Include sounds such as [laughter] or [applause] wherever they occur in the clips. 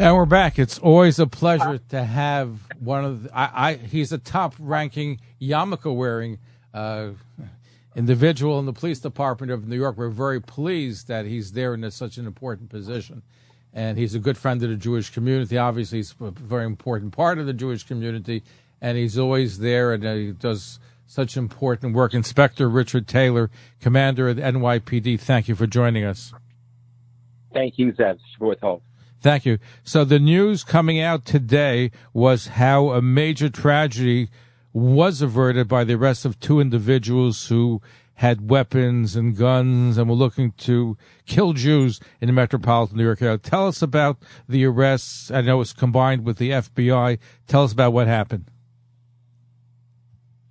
And we're back. It's always a pleasure to have one of the, I, I he's a top ranking yarmulke wearing uh, individual in the police department of New York. We're very pleased that he's there in such an important position. And he's a good friend of the Jewish community. Obviously, he's a very important part of the Jewish community, and he's always there and uh, he does such important work. Inspector Richard Taylor, Commander of the NYPD, thank you for joining us. Thank you, Zev. Shvuah Thank you. So the news coming out today was how a major tragedy was averted by the arrest of two individuals who had weapons and guns and were looking to kill Jews in the metropolitan New York area. Tell us about the arrests. I know it's combined with the FBI. Tell us about what happened.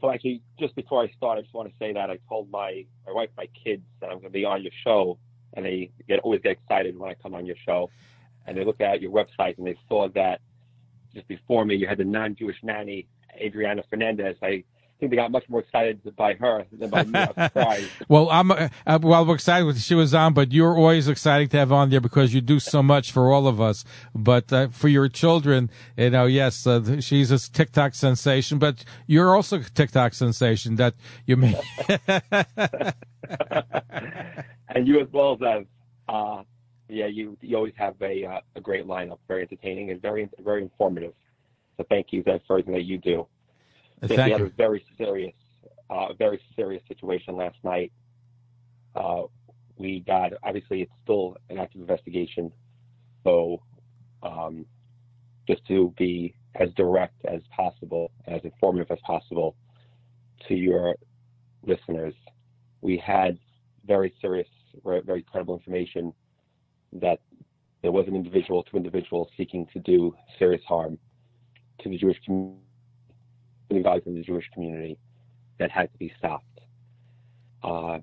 So actually, just before I start, I just want to say that I told my, my wife, my kids that I'm going to be on your show, and they get always get excited when I come on your show and they looked at your website and they saw that just before me you had the non-Jewish nanny Adriana Fernandez. I think they got much more excited by her than by me. I'm [laughs] well, I'm uh, well, we're excited when she was on, but you're always exciting to have on there because you do so much for all of us. But uh, for your children, you know, yes, uh, she's a TikTok sensation, but you're also a TikTok sensation that you may. [laughs] and you as well as uh, yeah, you you always have a uh, a great lineup, very entertaining and very very informative. So thank you for everything that you do. Thank we you. had a very serious, uh, very serious situation last night. Uh, we got obviously it's still an active investigation, so um, just to be as direct as possible, as informative as possible to your listeners, we had very serious, very, very credible information that there was an individual, two individuals seeking to do serious harm to the Jewish community, values in the Jewish community that had to be stopped. Uh,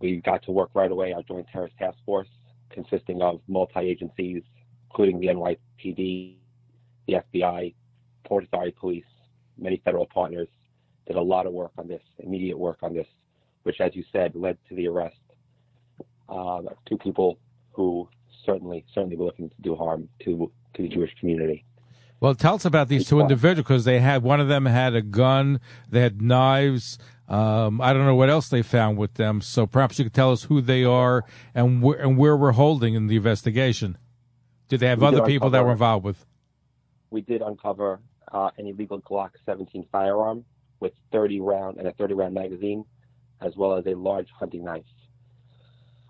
we got to work right away. Our Joint Terrorist Task Force, consisting of multi-agencies, including the NYPD, the FBI, Port Authority Police, many federal partners, did a lot of work on this, immediate work on this, which, as you said, led to the arrest uh, two people who certainly certainly were looking to do harm to to the Jewish community. Well, tell us about these two individuals because they had one of them had a gun, they had knives. Um, I don't know what else they found with them. So perhaps you could tell us who they are and where and where we're holding in the investigation. Did they have We other people that were involved with? We did uncover uh, an illegal Glock 17 firearm with 30 round and a 30 round magazine, as well as a large hunting knife.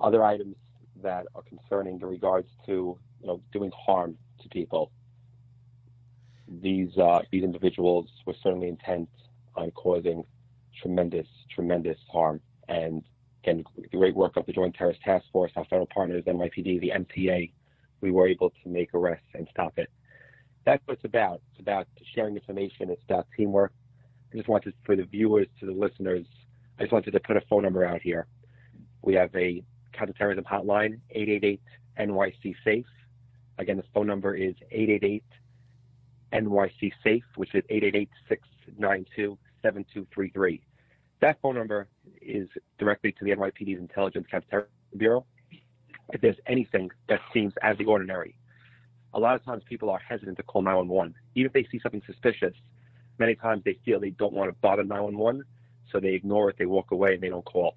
Other items that are concerning in regards to you know doing harm to people. These uh, these individuals were certainly intent on causing tremendous tremendous harm. And again, the great work of the Joint Terrorist Task Force, our federal partners, NYPD, the MTA, we were able to make arrests and stop it. That's what it's about. It's about sharing information. It's about teamwork. I just wanted for the viewers, to the listeners, I just wanted to put a phone number out here. We have a counterterrorism hotline, 888 NYC Safe. Again, the phone number is 888 NYC Safe, which is 888 692 7233. That phone number is directly to the NYPD's Intelligence Counterterrorism Bureau. If there's anything that seems out of the ordinary, a lot of times people are hesitant to call 911. Even if they see something suspicious, many times they feel they don't want to bother 911, so they ignore it, they walk away, and they don't call.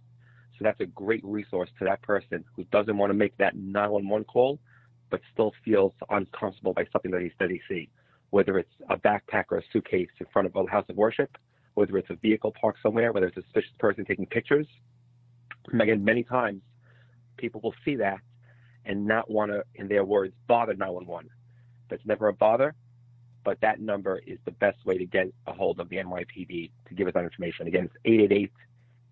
So that's a great resource to that person who doesn't want to make that 911 call, but still feels uncomfortable by something that he that he see, whether it's a backpack or a suitcase in front of a house of worship, whether it's a vehicle parked somewhere, whether it's a suspicious person taking pictures. Again, many times people will see that and not want to, in their words, bother 911. That's never a bother, but that number is the best way to get a hold of the NYPD to give us that information. Again, it's 888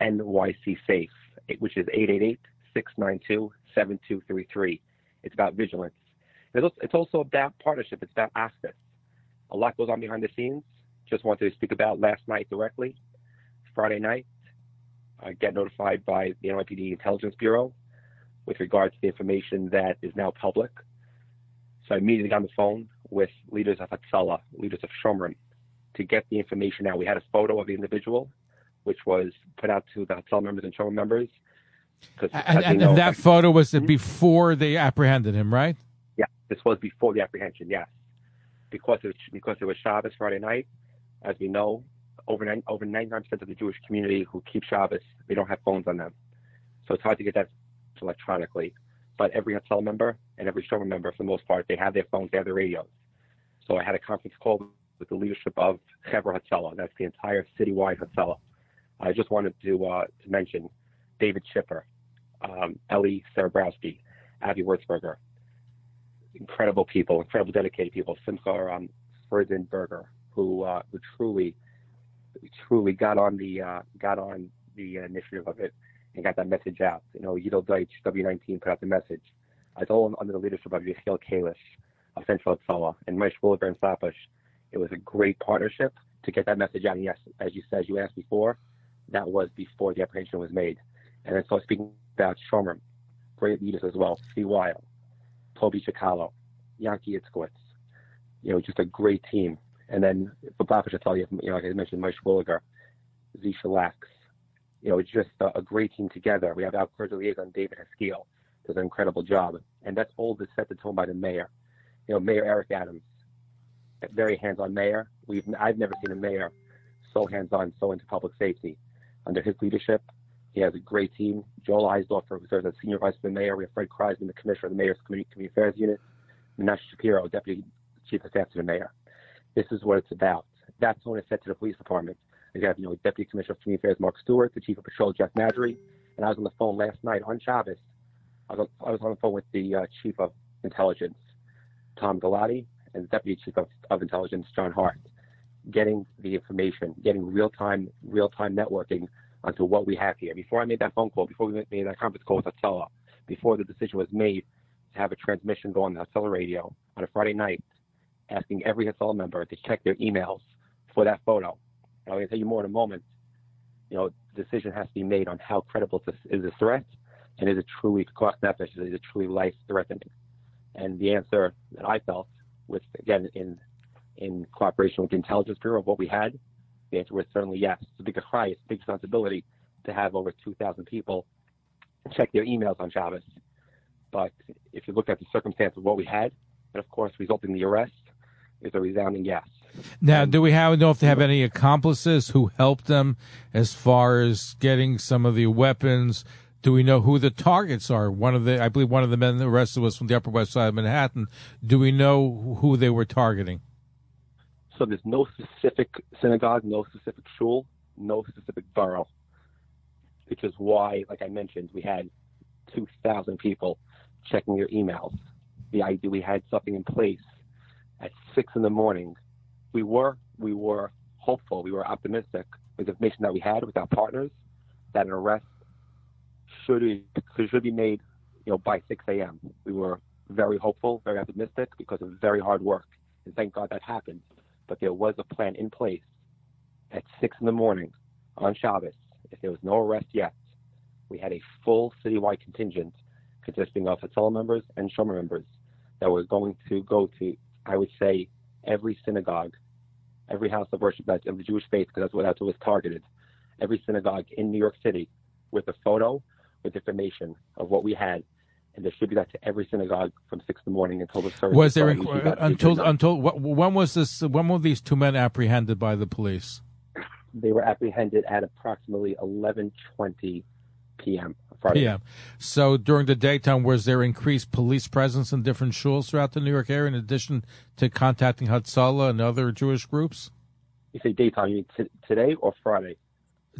NYC Safe, which is 888 692-7233. It's about vigilance. It's also about partnership. It's about access. A lot goes on behind the scenes. Just wanted to speak about last night directly. Friday night, I get notified by the NYPD Intelligence Bureau with regard to the information that is now public. So I immediately got on the phone with leaders of Hatzalah, leaders of Shomrim, to get the information out. We had a photo of the individual, which was put out to the Hatzalah members and Shomrim members. And, and, know, that photo was mm-hmm. before they apprehended him, right? Yeah, this was before the apprehension. Yes, because it because it was Shabbos Friday night, as we know, over 9, over 99% of the Jewish community who keep Shabbos, they don't have phones on them, so it's hard to get that electronically. But every Hatzalah member and every Shomrim member, for the most part, they have their phones, they have their radios. So I had a conference call with the leadership of Chevra Hatzalah. That's the entire citywide Hatzalah. I just wanted to, uh, to mention David Schiffer, um, Ellie Sarabrowski, Avi Wurzberger. Incredible people, incredible dedicated people. Simcha um, who uh, who truly, truly got on the uh, got on the initiative of it and got that message out. You know, Yidel Deutsch, W19 put out the message. I was all under the leadership of Yechiel Kalish of Central Hatzalah and Moshe Williger and Sapash. It was a great partnership to get that message out. And yes, as you said, you asked before, that was before the apprehension was made. And then so speaking about Shomrim, great leaders as well, Steve Weil, Toby Chikalo, Yankee Itzkowitz, you know, just a great team. And then for I tell you, you know, like I mentioned, Moshe Williger, Zisha Lax, you know, it's just a, a great team together. We have Al liaison David Haskell does an incredible job. And that's all just set the tone by the mayor. You know, Mayor Eric Adams, very hands-on mayor. We've I've never seen a mayor so hands-on, so into public safety. Under his leadership, he has a great team. Joel Eisdorfer, who serves as senior vice president mayor. We have Fred Kreisman, the commissioner of the mayor's community, community affairs unit. Menashe Shapiro, deputy chief of staff to the mayor. This is what it's about. That tone is set to the police department. We have, you know, Deputy Commissioner of Community Affairs Mark Stewart, the Chief of Patrol Jeff Madry, and I was on the phone last night on Shabbos. I was on, I was on the phone with the uh, Chief of Intelligence, Tom Galati, and Deputy Chief of, of Intelligence, John Hart, getting the information, getting real-time, real-time networking onto what we have here. Before I made that phone call, before we made that conference call with Hatzalah, before the decision was made to have a transmission go on the Hatzalah radio on a Friday night, asking every Hatzalah member to check their emails for that photo I'm going to tell you more in a moment. You know, the decision has to be made on how credible this is a threat, and is it truly cost nefesh? Is it truly life threatening? And the answer that I felt, with again in in cooperation with the intelligence bureau of what we had, the answer was certainly yes. It's a big cry, it's a big responsibility to have over 2,000 people check their emails on Shabbos. But if you look at the circumstance of what we had, and of course resulting in the arrest, is a resounding yes. Now, do we have know if they have any accomplices who helped them as far as getting some of the weapons? Do we know who the targets are? One of the, I believe, one of the men arrested was from the Upper West Side of Manhattan. Do we know who they were targeting? So there's no specific synagogue, no specific shul, no specific borough, which is why, like I mentioned, we had 2,000 people checking their emails. The idea we had something in place at six in the morning we were we were hopeful, we were optimistic with the information that we had with our partners that an arrest should be, should be made, you know, by 6 a.m. We were very hopeful, very optimistic because of very hard work, and thank God that happened. But there was a plan in place at six in the morning on Shabbos. If there was no arrest yet, we had a full citywide contingent consisting of Hatzalah members and Shomer members that were going to go to, I would say, every synagogue, every house of worship that of the Jewish faith, because that's what that's what was targeted. Every synagogue in New York City with a photo, with information of what we had, and distribute that to every synagogue from six in the morning until the service. Was there uh, until until when was this? When were these two men apprehended by the police? They were apprehended at approximately eleven twenty p.m. Friday. PM. So during the daytime, was there increased police presence in different shuls throughout the New York area, in addition to contacting Hatzalah and other Jewish groups? You say daytime? You mean t- today or Friday?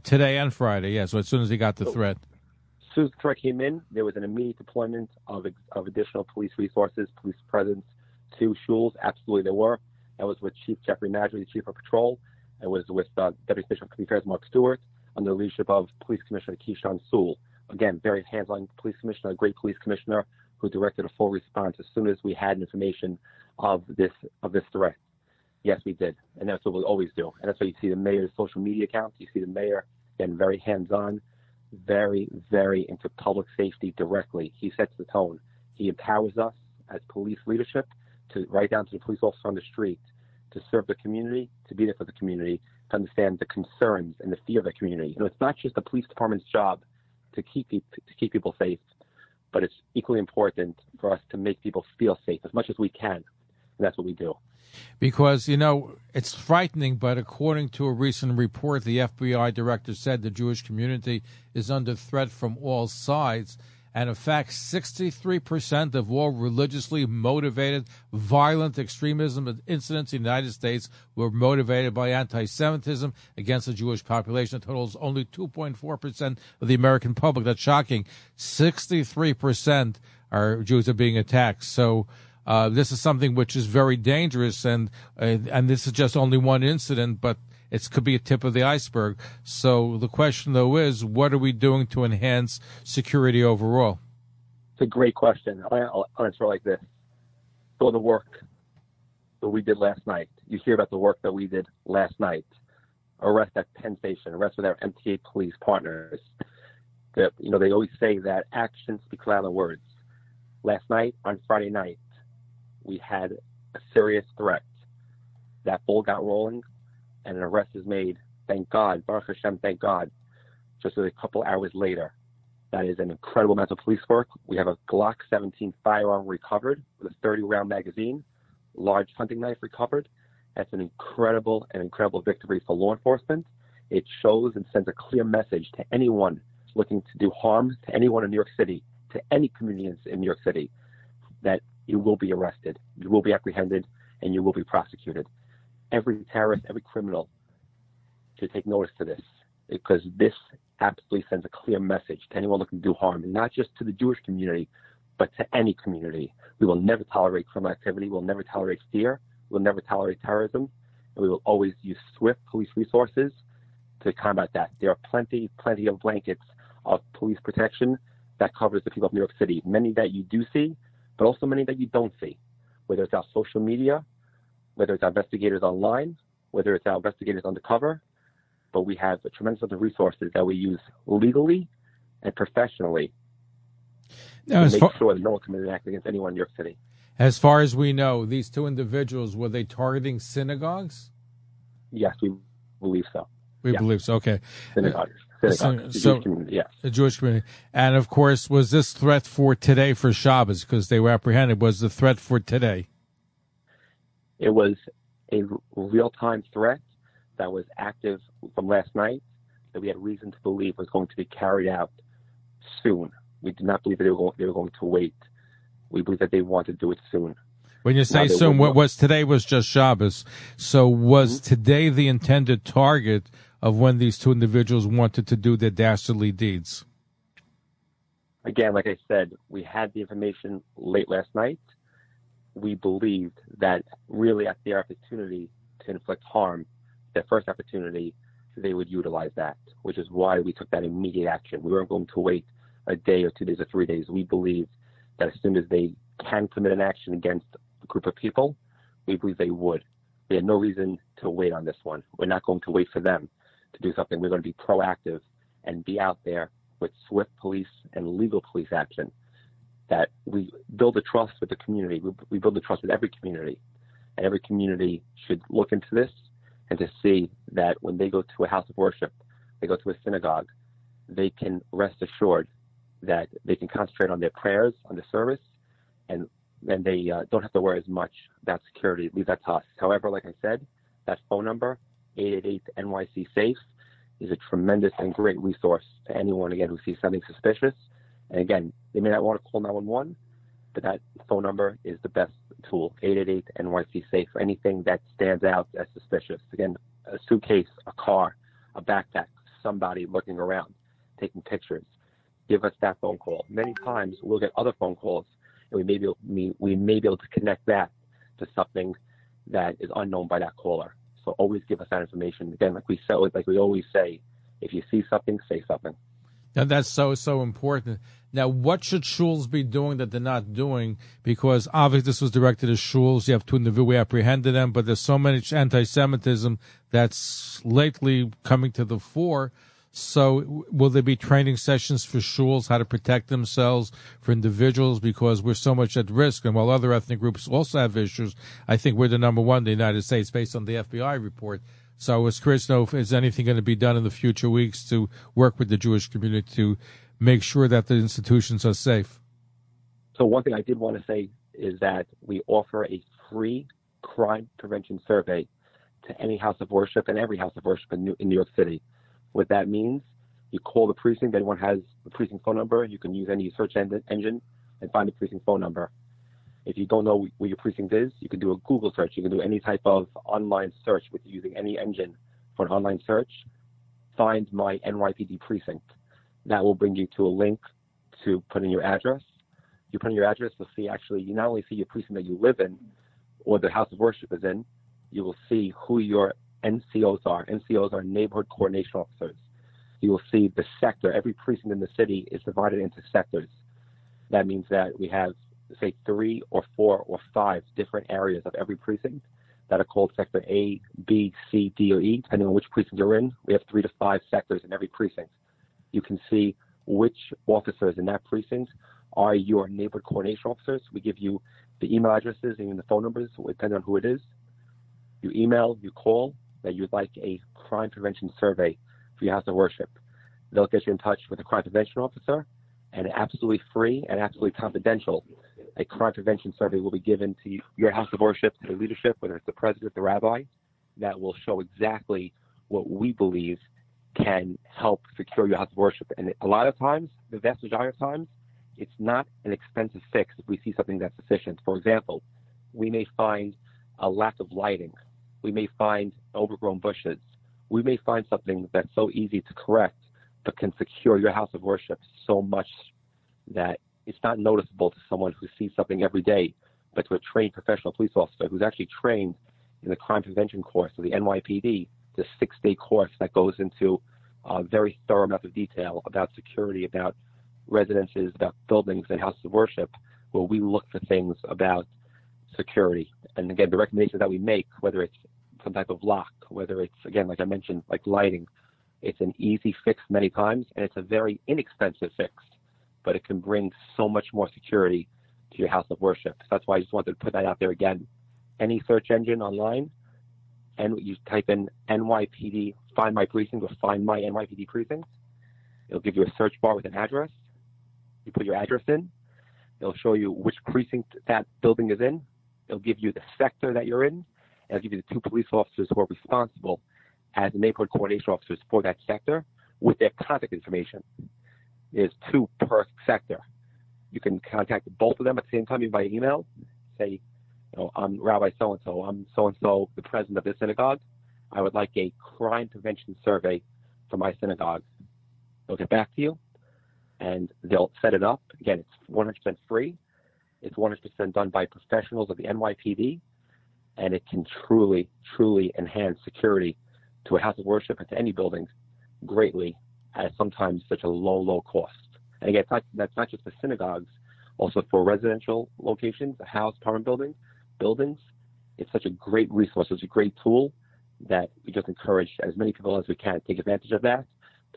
Today and Friday. Yeah. So as soon as he got the threat. As soon as the threat came in, there was an immediate deployment of of additional police resources, police presence to shuls. Absolutely, there were. That was with Chief Jeffrey Madry, the Chief of Patrol. It was with uh, Deputy Commissioner of Community Affairs Mark Stewart under the leadership of Police Commissioner Keechant Sewell again, very hands-on police commissioner, a great police commissioner who directed a full response as soon as we had information of this of this threat. Yes, we did, and that's what we'll always do. And that's why you see the mayor's social media accounts. You see the mayor again very hands-on, very very into public safety directly. He sets the tone. He empowers us as police leadership to right down to the police officer on the street to serve the community, to be there for the community, to understand the concerns and the fear of the community. You know, it's not just the police department's job to keep to keep people safe, but it's equally important for us to make people feel safe as much as we can, and that's what we do. Because, you know, it's frightening, but according to a recent report, the FBI director said the Jewish community is under threat from all sides. And in fact, 63% of all religiously motivated violent extremism incidents in the United States were motivated by anti Semitism against the Jewish population. It totals only 2.4% of the American public. That's shocking. 63% are Jews are being attacked. So, uh, this is something which is very dangerous, and uh, and this is just only one incident, but it could be a tip of the iceberg. So the question, though, is what are we doing to enhance security overall? It's a great question. I'll answer like this: So the work that we did last night. You hear about the work that we did last night. Arrest at Penn Station. Arrest with our MTA police partners. That you know they always say that actions speak louder than words. Last night on Friday night, we had a serious threat. That ball got rolling and an arrest is made. Thank God, Baruch Hashem, thank God. Just a couple hours later, that is an incredible amount of police work. We have a Glock 17 firearm recovered with a 30 round magazine, large hunting knife recovered. That's an incredible and incredible victory for law enforcement. It shows and sends a clear message to anyone looking to do harm to anyone in New York City, to any communities in New York City, that you will be arrested, you will be apprehended, and you will be prosecuted. Every terrorist, every criminal should take notice to this because this absolutely sends a clear message to anyone looking to do harm, not just to the Jewish community, but to any community. We will never tolerate criminal activity. We'll never tolerate fear. We'll never tolerate terrorism. And we will always use swift police resources to combat that. There are plenty, plenty of blankets of police protection that covers the people of New York City. Many that you do see, but also many that you don't see, whether it's our social media, whether it's our investigators online, whether it's our investigators undercover. But we have a tremendous amount of resources that we use legally and professionally now, to make far, sure that no one committed an act against anyone in New York City. As far as we know, these two individuals were they targeting synagogues? Yes, we believe so. We yeah. believe so. Okay. Synagogues. Synagogues. So, community, yes. The Jewish community. And of course, was this threat for today for Shabbos because they were apprehended? Was the threat for today? It was a real-time threat that was active from last night that we had reason to believe was going to be carried out soon. We did not believe that they were going, they were going to wait. We believe that they wanted to do it soon. When you say soon, what was today was just Shabbos. So was mm-hmm. today the intended target of when these two individuals wanted to do their dastardly deeds? Again, like I said, we had the information late last night we believed that really at the opportunity to inflict harm, their first opportunity, they would utilize that, which is why we took that immediate action. We weren't going to wait a day or two days or three days. We believed that as soon as they can commit an action against a group of people, we believe they would. We had no reason to wait on this one. We're not going to wait for them to do something. We're going to be proactive and be out there with swift police and legal police action that we build a trust with the community. We, build a trust with every community, and every community should look into this and to see that when they go to a house of worship, they go to a synagogue, they can rest assured that they can concentrate on their prayers, on the service, and then they uh, don't have to worry as much about security. Leave that to us. However, like I said, that phone number, 888 NYC SAFE, is a tremendous and great resource to anyone, again, who sees something suspicious and again, they may not want to call 911, but that phone number is the best tool, 888 NYC Safe. for Anything that stands out as suspicious. Again, a suitcase, a car, a backpack, somebody looking around, taking pictures. Give us that phone call. Many times we'll get other phone calls, and we may be we may be able to connect that to something that is unknown by that caller. So always give us that information. Again, like we say, like we always say, if you see something, say something. And that's so so important. Now, what should schools be doing that they're not doing? Because obviously this was directed at schools. You have to We apprehended them, but there's so much anti-Semitism that's lately coming to the fore. So, will there be training sessions for schools how to protect themselves for individuals because we're so much at risk? And while other ethnic groups also have issues, I think we're the number one in the United States based on the FBI report. So, I was curious to know if is anything going to be done in the future weeks to work with the Jewish community to make sure that the institutions are safe. So, one thing I did want to say is that we offer a free crime prevention survey to any house of worship and every house of worship in New, in New York City. What that means, you call the precinct. Anyone has the precinct phone number. You can use any search engine and find the precinct phone number. If you don't know where your precinct is, you can do a Google search. You can do any type of online search with using any engine for an online search. Find my NYPD precinct. That will bring you to a link to put in your address. You put in your address, you'll see actually, you not only see your precinct that you live in or the house of worship is in, you will see who your NCOs are. NCOs are neighborhood coordination officers. You will see the sector. Every precinct in the city is divided into sectors. That means that we have, say, three or four or five different areas of every precinct that are called sector A, B, C, D, or E, depending on which precinct you're in. We have three to five sectors in every precinct. You can see which officers in that precinct are your neighborhood coordination officers. We give you the email addresses and even the phone numbers, depending on who it is. You email, you call, that you'd like a crime prevention survey for your house of worship. They'll get you in touch with a crime prevention officer, and absolutely free and absolutely confidential, a crime prevention survey will be given to your house of worship, to the leadership, whether it's the president, the rabbi, that will show exactly what we believe can help secure your house of worship. And a lot of times, the vast majority of times, it's not an expensive fix if we see something that's sufficient. For example, we may find a lack of lighting we may find overgrown bushes. We may find something that's so easy to correct, but can secure your house of worship so much that it's not noticeable to someone who sees something every day, but to a trained professional police officer who's actually trained in the crime prevention course of the NYPD, the six day course that goes into a very thorough amount of detail about security, about residences, about buildings and houses of worship, where we look for things about security. And again, the recommendations that we make, whether it's some type of lock, whether it's again, like I mentioned, like lighting. It's an easy fix many times, and it's a very inexpensive fix, but it can bring so much more security to your house of worship. So that's why I just wanted to put that out there again. Any search engine online, and you type in NYPD, find my precinct, or find my NYPD precinct. It'll give you a search bar with an address. You put your address in. It'll show you which precinct that building is in. It'll give you the sector that you're in, I'll give you the two police officers who are responsible as neighborhood coordination officers for that sector with their contact information. There's two per sector. You can contact both of them at the same time, even by email. Say, you know, I'm Rabbi so and so. I'm so and so, the president of this synagogue. I would like a crime prevention survey for my synagogue. They'll get back to you, and they'll set it up. Again, it's 100% free. It's 100% done by professionals of the NYPD and it can truly, truly enhance security to a house of worship and to any building greatly at sometimes such a low, low cost. And again, not, that's not just for synagogues, also for residential locations, house, apartment buildings, buildings. It's such a great resource, it's a great tool that we just encourage as many people as we can to take advantage of that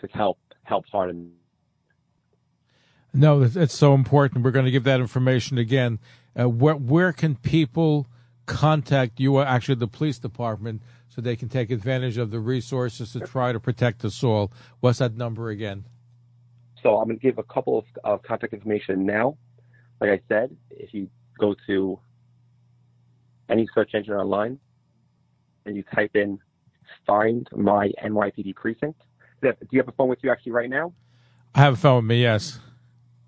to help help harden. No, it's so important. We're going to give that information again. Uh, where, where can people contact you, actually the police department, so they can take advantage of the resources to try to protect us all. What's that number again? So I'm going to give a couple of uh, contact information now. Like I said, if you go to any search engine online and you type in "find my NYPD precinct," do you have a phone with you actually right now? I have a phone with me. Yes.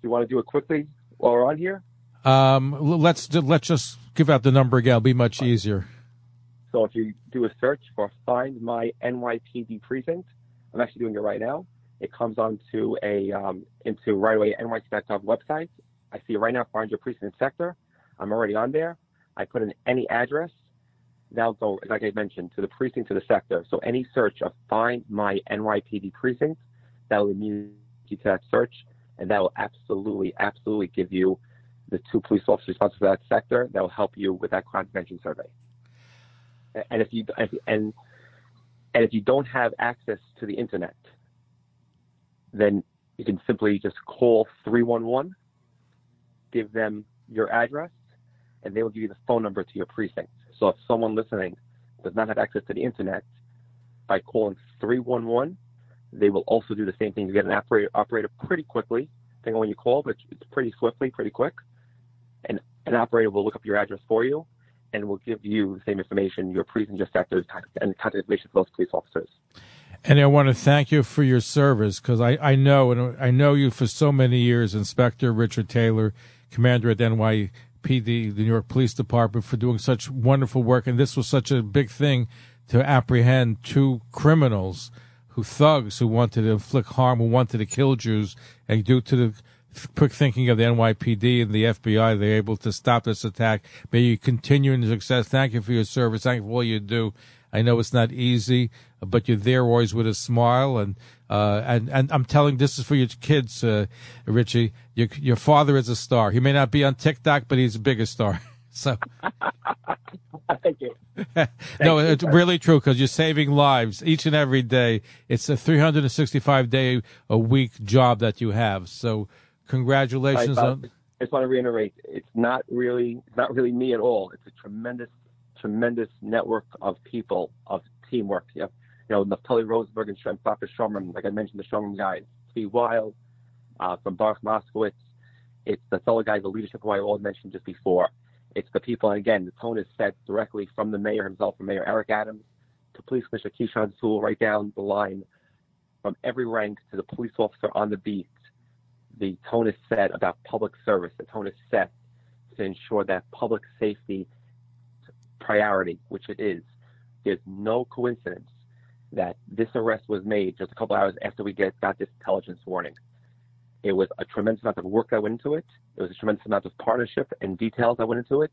Do you want to do it quickly while we're on here? Um, let's let's just give out the number again. It'll be much easier. So if you do a search for "Find My NYPD Precinct," I'm actually doing it right now. It comes onto a um, into right away NYC.gov website. I see it right now. Find your precinct sector. I'm already on there. I put in any address. That'll go, like I mentioned, to the precinct to the sector. So any search of "Find My NYPD Precinct," that will immediately you to that search, and that will absolutely, absolutely give you the two police officers responsible for that sector that will help you with that crime prevention survey. And if you and and if you don't have access to the internet, then you can simply just call 311, give them your address, and they will give you the phone number to your precinct. So if someone listening does not have access to the internet, by calling 311, they will also do the same thing. You get an operator, operator pretty quickly, depending on when you call, but it's pretty swiftly, pretty quick. And an operator will look up your address for you and will give you the same information, your precinct, your sectors, and contact information for those police officers. And I want to thank you for your service because I, I know and I know you for so many years, Inspector Richard Taylor, Commander at NYPD, the New York Police Department, for doing such wonderful work. And this was such a big thing to apprehend two criminals who thugs who wanted to inflict harm, who wanted to kill Jews, and due to the quick thinking of the NYPD and the FBI, they're able to stop this attack. May you continue in success. Thank you for your service. Thank you for all you do. I know it's not easy, but you're there always with a smile. And uh, and and I'm telling this is for your kids, uh, Richie. Your your father is a star. He may not be on TikTok, but he's a bigger star. [laughs] So, [laughs] thank you. [laughs] no, it's really true because you're saving lives each and every day. It's a 365 day a week job that you have. So, congratulations I, on. I just want to reiterate: it's not really, it's not really me at all. It's a tremendous, tremendous network of people, of teamwork. You, have, you know, Naftali Rosenberg and Dr. Sherman, like I mentioned, the Sherman guys, Steve Weil, uh, from Baruch Moskowitz. It's the fellow guys, the leadership who I all mentioned just before. It's the people, and again, the tone is set directly from the mayor himself, from Mayor Eric Adams, to Police Commissioner Keechant Sewell, right down the line, from every rank to the police officer on the beat. The tone is set about public service. The tone is set to ensure that public safety priority, which it is. There's no coincidence that this arrest was made just a couple hours after we get, got this intelligence warning. It was a tremendous amount of work that went into it. It was a tremendous amount of partnership and details that went into it.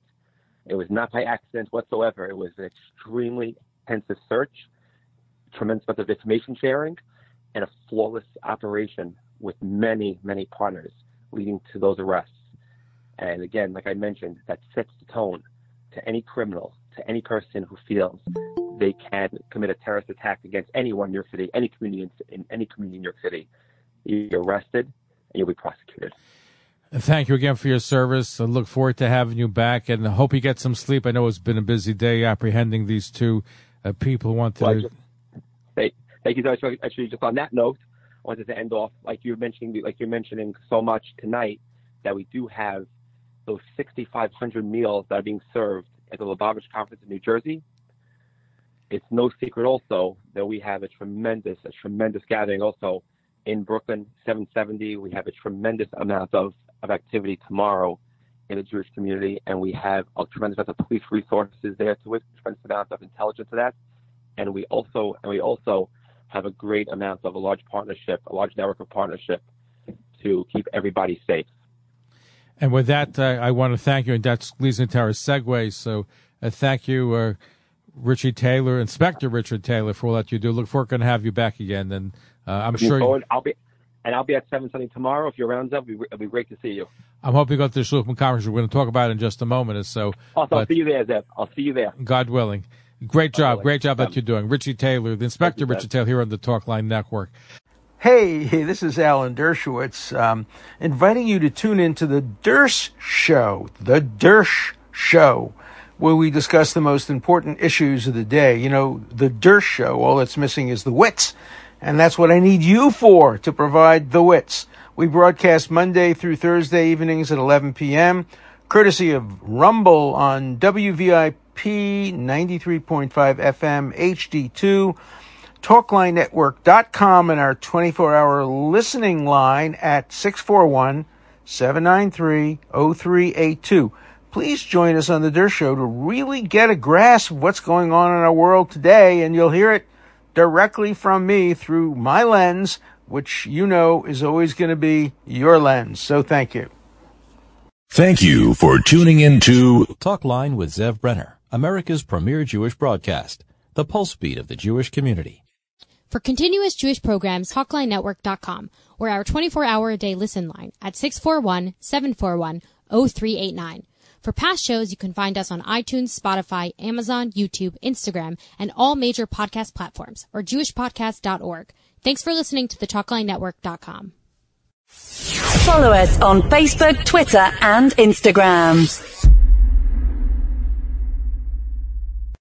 It was not by accident whatsoever. It was an extremely intensive search, tremendous amount of information sharing, and a flawless operation with many, many partners leading to those arrests. And again, like I mentioned, that sets the tone to any criminal, to any person who feels they can commit a terrorist attack against anyone in New York City, any community in, in any community in New York City. You're arrested you'll be prosecuted. Thank you again for your service. I look forward to having you back and I hope you get some sleep. I know it's been a busy day apprehending these two uh, people who want to. Well, just, thank, thank you so much. Actually, just on that note, I wanted to end off like you're mentioning, like you're mentioning so much tonight that we do have those 6,500 meals that are being served at the Lubavitch Conference in New Jersey. It's no secret also that we have a tremendous, a tremendous gathering also in Brooklyn, 770. We have a tremendous amount of, of activity tomorrow in the Jewish community, and we have a tremendous amount of police resources there to it, a tremendous amount of intelligence to that, and we also and we also have a great amount of a large partnership, a large network of partnership to keep everybody safe. And with that, uh, I want to thank you, and that leads into our segue. So, uh, thank you, uh, Richie Taylor, Inspector Richard Taylor, for all that you do. Look forward to have you back again, and uh, I'm sure. Forward, I'll be, and I'll be at seven something tomorrow. If you're around, it'll be, it'll be great to see you. I'm hoping to go to the Shluchim conference. We're going to talk about it in just a moment or so. Also, I'll see you there, Zev. I'll see you there. God willing. Great job. Great job that you're doing. Richie Taylor, the Inspector Richie Taylor here on the Talk Line Network. Hey, this is Alan Dershowitz, um, inviting you to tune in to the Dersh Show, the Dersh Show, where we discuss the most important issues of the day. You know, the Dersh Show, all that's missing is the wits, and that's what I need you for, to provide the wits. We broadcast Monday through Thursday evenings at 11 p.m., courtesy of Rumble on WVIP 93.5 FM HD2 TalkLineNetwork.com and our 24 hour listening line at 641 793 0382. Please join us on the Dersh Show to really get a grasp of what's going on in our world today, and you'll hear it directly from me through my lens, which you know is always going to be your lens. So thank you. Thank you for tuning in to Talk Line with Zev Brenner, America's premier Jewish broadcast, the pulse beat of the Jewish community. For continuous Jewish programs, TalkLineNetwork.com or our 24-hour a day listen line at 641-741-0389. For past shows, you can find us on iTunes, Spotify, Amazon, YouTube, Instagram, and all major podcast platforms or jewishpodcast.org. Thanks for listening to the TalkLineNetwork.com. Follow us on Facebook, Twitter, and Instagram.